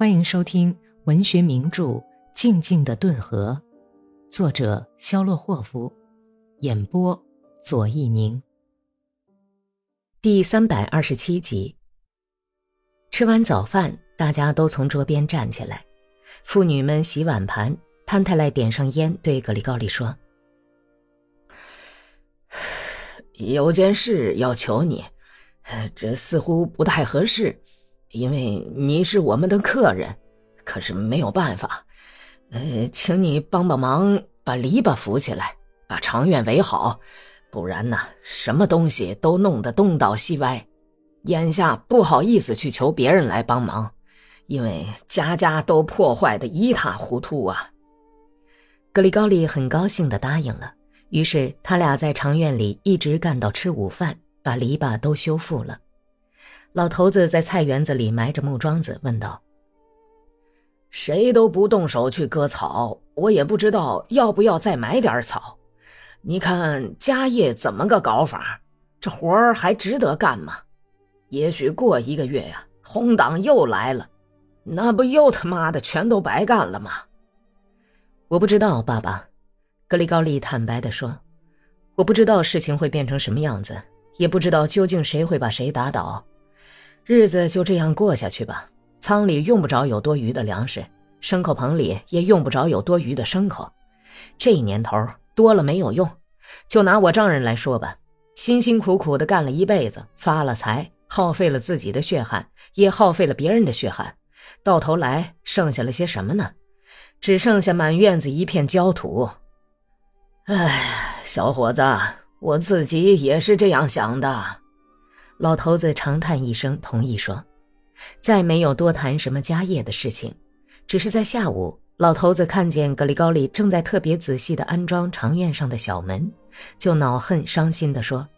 欢迎收听文学名著《静静的顿河》，作者肖洛霍夫，演播左一宁。第三百二十七集。吃完早饭，大家都从桌边站起来，妇女们洗碗盘，潘太来点上烟，对格里高利说：“有件事要求你，这似乎不太合适。”因为你是我们的客人，可是没有办法，呃，请你帮帮忙，把篱笆扶起来，把长院围好，不然呢，什么东西都弄得东倒西歪。眼下不好意思去求别人来帮忙，因为家家都破坏的一塌糊涂啊。格里高利很高兴的答应了，于是他俩在长院里一直干到吃午饭，把篱笆都修复了。老头子在菜园子里埋着木桩子，问道：“谁都不动手去割草，我也不知道要不要再买点草。你看家业怎么个搞法？这活儿还值得干吗？也许过一个月呀，红党又来了，那不又他妈的全都白干了吗？”我不知道，爸爸。”格里高利坦白地说，“我不知道事情会变成什么样子，也不知道究竟谁会把谁打倒。”日子就这样过下去吧。仓里用不着有多余的粮食，牲口棚里也用不着有多余的牲口。这年头多了没有用。就拿我丈人来说吧，辛辛苦苦的干了一辈子，发了财，耗费了自己的血汗，也耗费了别人的血汗，到头来剩下了些什么呢？只剩下满院子一片焦土。哎，小伙子，我自己也是这样想的。老头子长叹一声，同意说：“再没有多谈什么家业的事情，只是在下午，老头子看见格里高利正在特别仔细地安装长院上的小门，就恼恨伤心地说：‘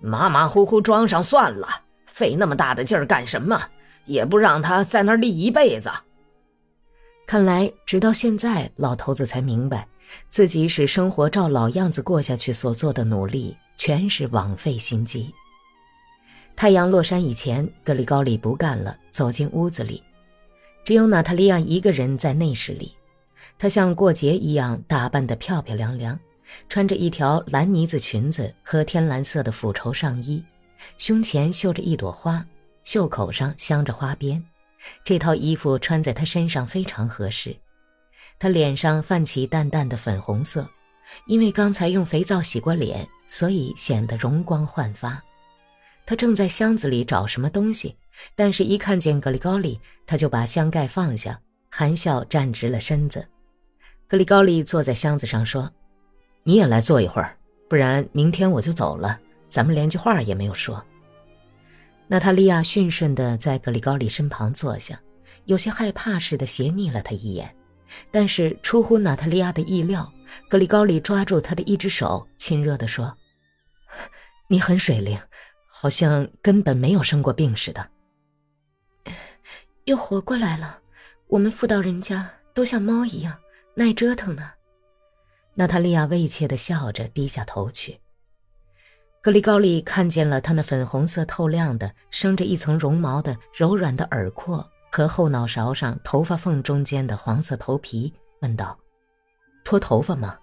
马马虎虎装上算了，费那么大的劲儿干什么？也不让他在那儿立一辈子。’看来，直到现在，老头子才明白，自己使生活照老样子过下去所做的努力，全是枉费心机。”太阳落山以前，格里高利不干了，走进屋子里，只有娜塔莉亚一个人在内室里。她像过节一样打扮得漂漂亮亮，穿着一条蓝呢子裙子和天蓝色的复绸上衣，胸前绣着一朵花，袖口上镶着花边。这套衣服穿在她身上非常合适。她脸上泛起淡淡的粉红色，因为刚才用肥皂洗过脸，所以显得容光焕发。他正在箱子里找什么东西，但是，一看见格里高利，他就把箱盖放下，含笑站直了身子。格里高利坐在箱子上说：“你也来坐一会儿，不然明天我就走了，咱们连句话也没有说。”娜塔莉亚驯顺地在格里高利身旁坐下，有些害怕似的斜睨了他一眼，但是出乎娜塔莉亚的意料，格里高利抓住她的一只手，亲热地说：“ 你很水灵。”好像根本没有生过病似的，又活过来了。我们妇道人家都像猫一样耐折腾呢。娜塔莉亚畏怯的笑着，低下头去。格里高利看见了她那粉红色透亮的、生着一层绒毛的柔软的耳廓和后脑勺上头发缝中间的黄色头皮，问道：“脱头发吗？”“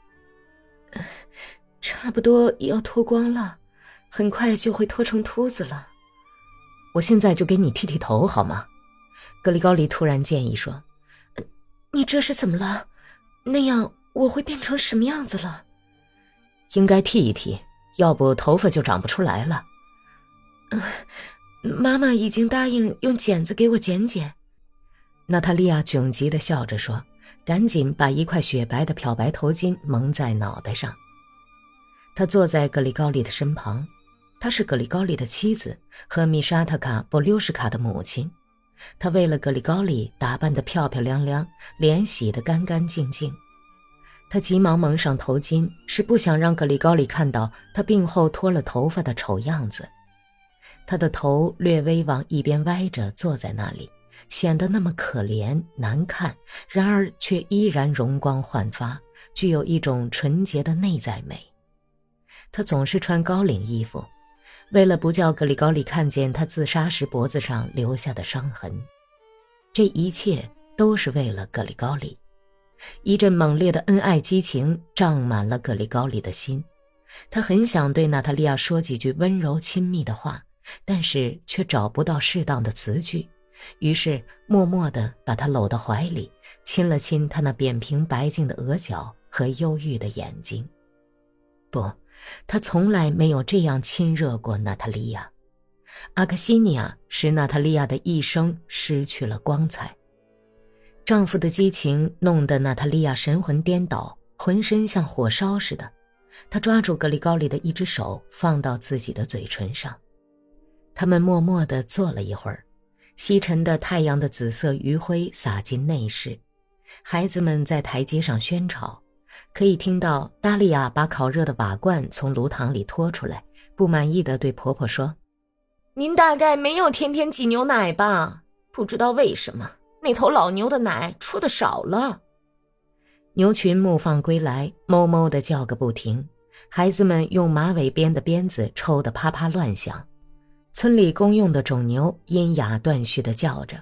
差不多要脱光了。”很快就会脱成秃子了，我现在就给你剃剃头好吗？格里高利突然建议说：“你这是怎么了？那样我会变成什么样子了？”应该剃一剃，要不头发就长不出来了。嗯，妈妈已经答应用剪子给我剪剪。娜塔莉亚窘急的笑着说，赶紧把一块雪白的漂白头巾蒙在脑袋上。她坐在格里高利的身旁。她是格里高利的妻子和米沙特卡·波溜什卡的母亲。她为了格里高利打扮得漂漂亮亮，脸洗得干干净净。她急忙蒙上头巾，是不想让格里高利看到她病后脱了头发的丑样子。她的头略微往一边歪着，坐在那里，显得那么可怜难看，然而却依然容光焕发，具有一种纯洁的内在美。她总是穿高领衣服。为了不叫格里高利看见他自杀时脖子上留下的伤痕，这一切都是为了格里高里。一阵猛烈的恩爱激情胀满了格里高里的心，他很想对娜塔莉亚说几句温柔亲密的话，但是却找不到适当的词句，于是默默地把她搂到怀里，亲了亲她那扁平白净的额角和忧郁的眼睛。不，他从来没有这样亲热过娜塔莉亚。阿克西尼亚使娜塔莉亚的一生失去了光彩。丈夫的激情弄得娜塔莉亚神魂颠倒，浑身像火烧似的。她抓住格里高里的一只手，放到自己的嘴唇上。他们默默地坐了一会儿，西沉的太阳的紫色余晖洒进内室。孩子们在台阶上喧吵，可以听到达利亚把烤热的瓦罐从炉膛里拖出来，不满意的对婆婆说。您大概没有天天挤牛奶吧？不知道为什么那头老牛的奶出的少了。牛群牧放归来，哞哞的叫个不停。孩子们用马尾编的鞭子抽得啪啪乱响。村里公用的种牛阴哑断续的叫着，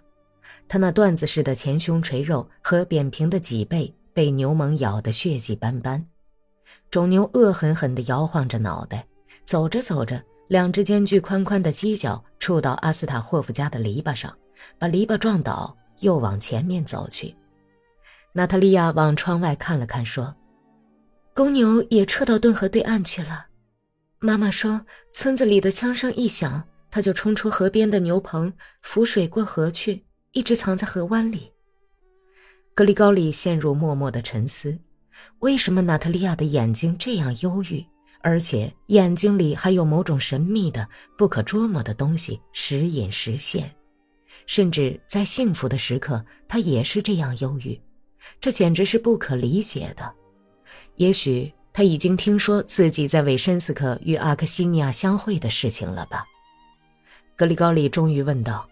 它那段子似的前胸垂肉和扁平的脊背被牛虻咬得血迹斑斑。种牛恶狠狠地摇晃着脑袋，走着走着。两只间距宽宽的犄角触到阿斯塔霍夫家的篱笆上，把篱笆撞倒，又往前面走去。娜塔莉亚往窗外看了看，说：“公牛也撤到顿河对岸去了。妈妈说，村子里的枪声一响，他就冲出河边的牛棚，浮水过河去，一直藏在河湾里。”格里高里陷入默默的沉思：为什么娜塔莉亚的眼睛这样忧郁？而且眼睛里还有某种神秘的、不可捉摸的东西时隐时现，甚至在幸福的时刻，他也是这样忧郁，这简直是不可理解的。也许他已经听说自己在韦申斯克与阿克西尼亚相会的事情了吧？格里高里终于问道：“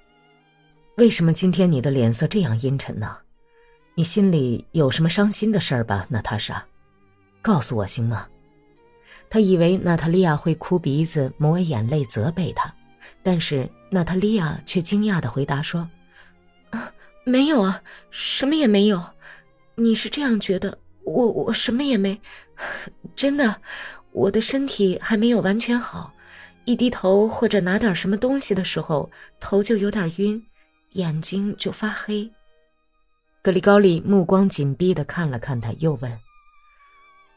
为什么今天你的脸色这样阴沉呢？你心里有什么伤心的事儿吧，娜塔莎？告诉我行吗？”他以为娜塔莉亚会哭鼻子、抹眼泪责备他，但是娜塔莉亚却惊讶地回答说：“啊，没有啊，什么也没有。你是这样觉得，我我什么也没。真的，我的身体还没有完全好，一低头或者拿点什么东西的时候，头就有点晕，眼睛就发黑。”格里高利目光紧闭的看了看他，又问：“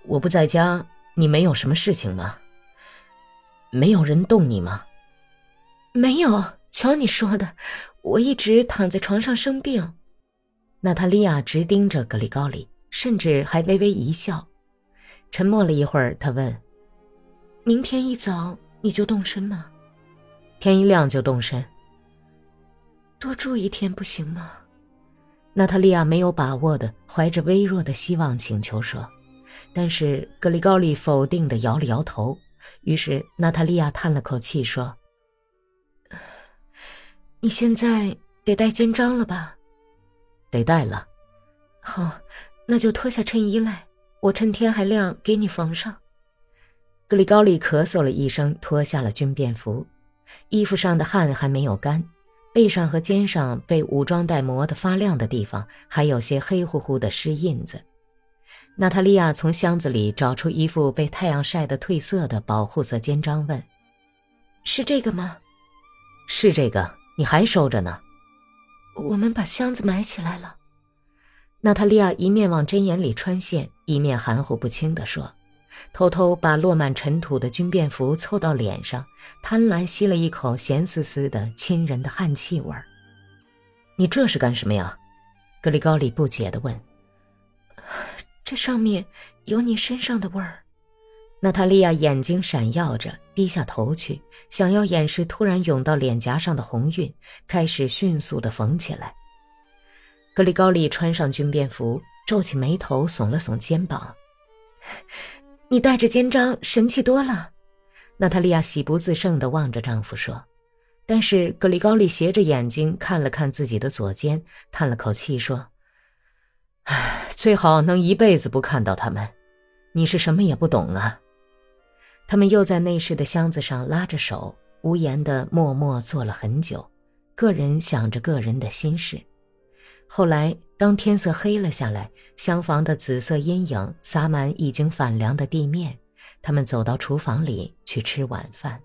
我不在家。”你没有什么事情吗？没有人动你吗？没有，瞧你说的，我一直躺在床上生病。娜塔莉亚直盯着格里高利，甚至还微微一笑。沉默了一会儿，他问：“明天一早你就动身吗？天一亮就动身。多住一天不行吗？”娜塔莉亚没有把握的，怀着微弱的希望请求说。但是格里高利否定的摇了摇头，于是娜塔莉亚叹了口气说：“你现在得带肩章了吧？得带了。好，那就脱下衬衣来，我趁天还亮给你缝上。”格里高利咳嗽了一声，脱下了军便服，衣服上的汗还没有干，背上和肩上被武装带磨得发亮的地方还有些黑乎乎的湿印子。娜塔莉亚从箱子里找出一副被太阳晒得褪色的保护色肩章，问：“是这个吗？”“是这个，你还收着呢。”“我们把箱子埋起来了。”娜塔莉亚一面往针眼里穿线，一面含糊不清地说，偷偷把落满尘土的军便服凑到脸上，贪婪吸了一口咸丝丝的亲人的汗气味儿。“你这是干什么呀？”格里高里不解地问。这上面有你身上的味儿，娜塔莉亚眼睛闪耀着，低下头去，想要掩饰突然涌到脸颊上的红晕，开始迅速的缝起来。格里高利穿上军便服，皱起眉头，耸了耸肩膀：“你带着肩章，神气多了。”娜塔莉亚喜不自胜地望着丈夫说，但是格里高利斜着眼睛看了看自己的左肩，叹了口气说。唉，最好能一辈子不看到他们。你是什么也不懂啊。他们又在内室的箱子上拉着手，无言的默默坐了很久，个人想着个人的心事。后来，当天色黑了下来，厢房的紫色阴影洒满已经反凉的地面，他们走到厨房里去吃晚饭。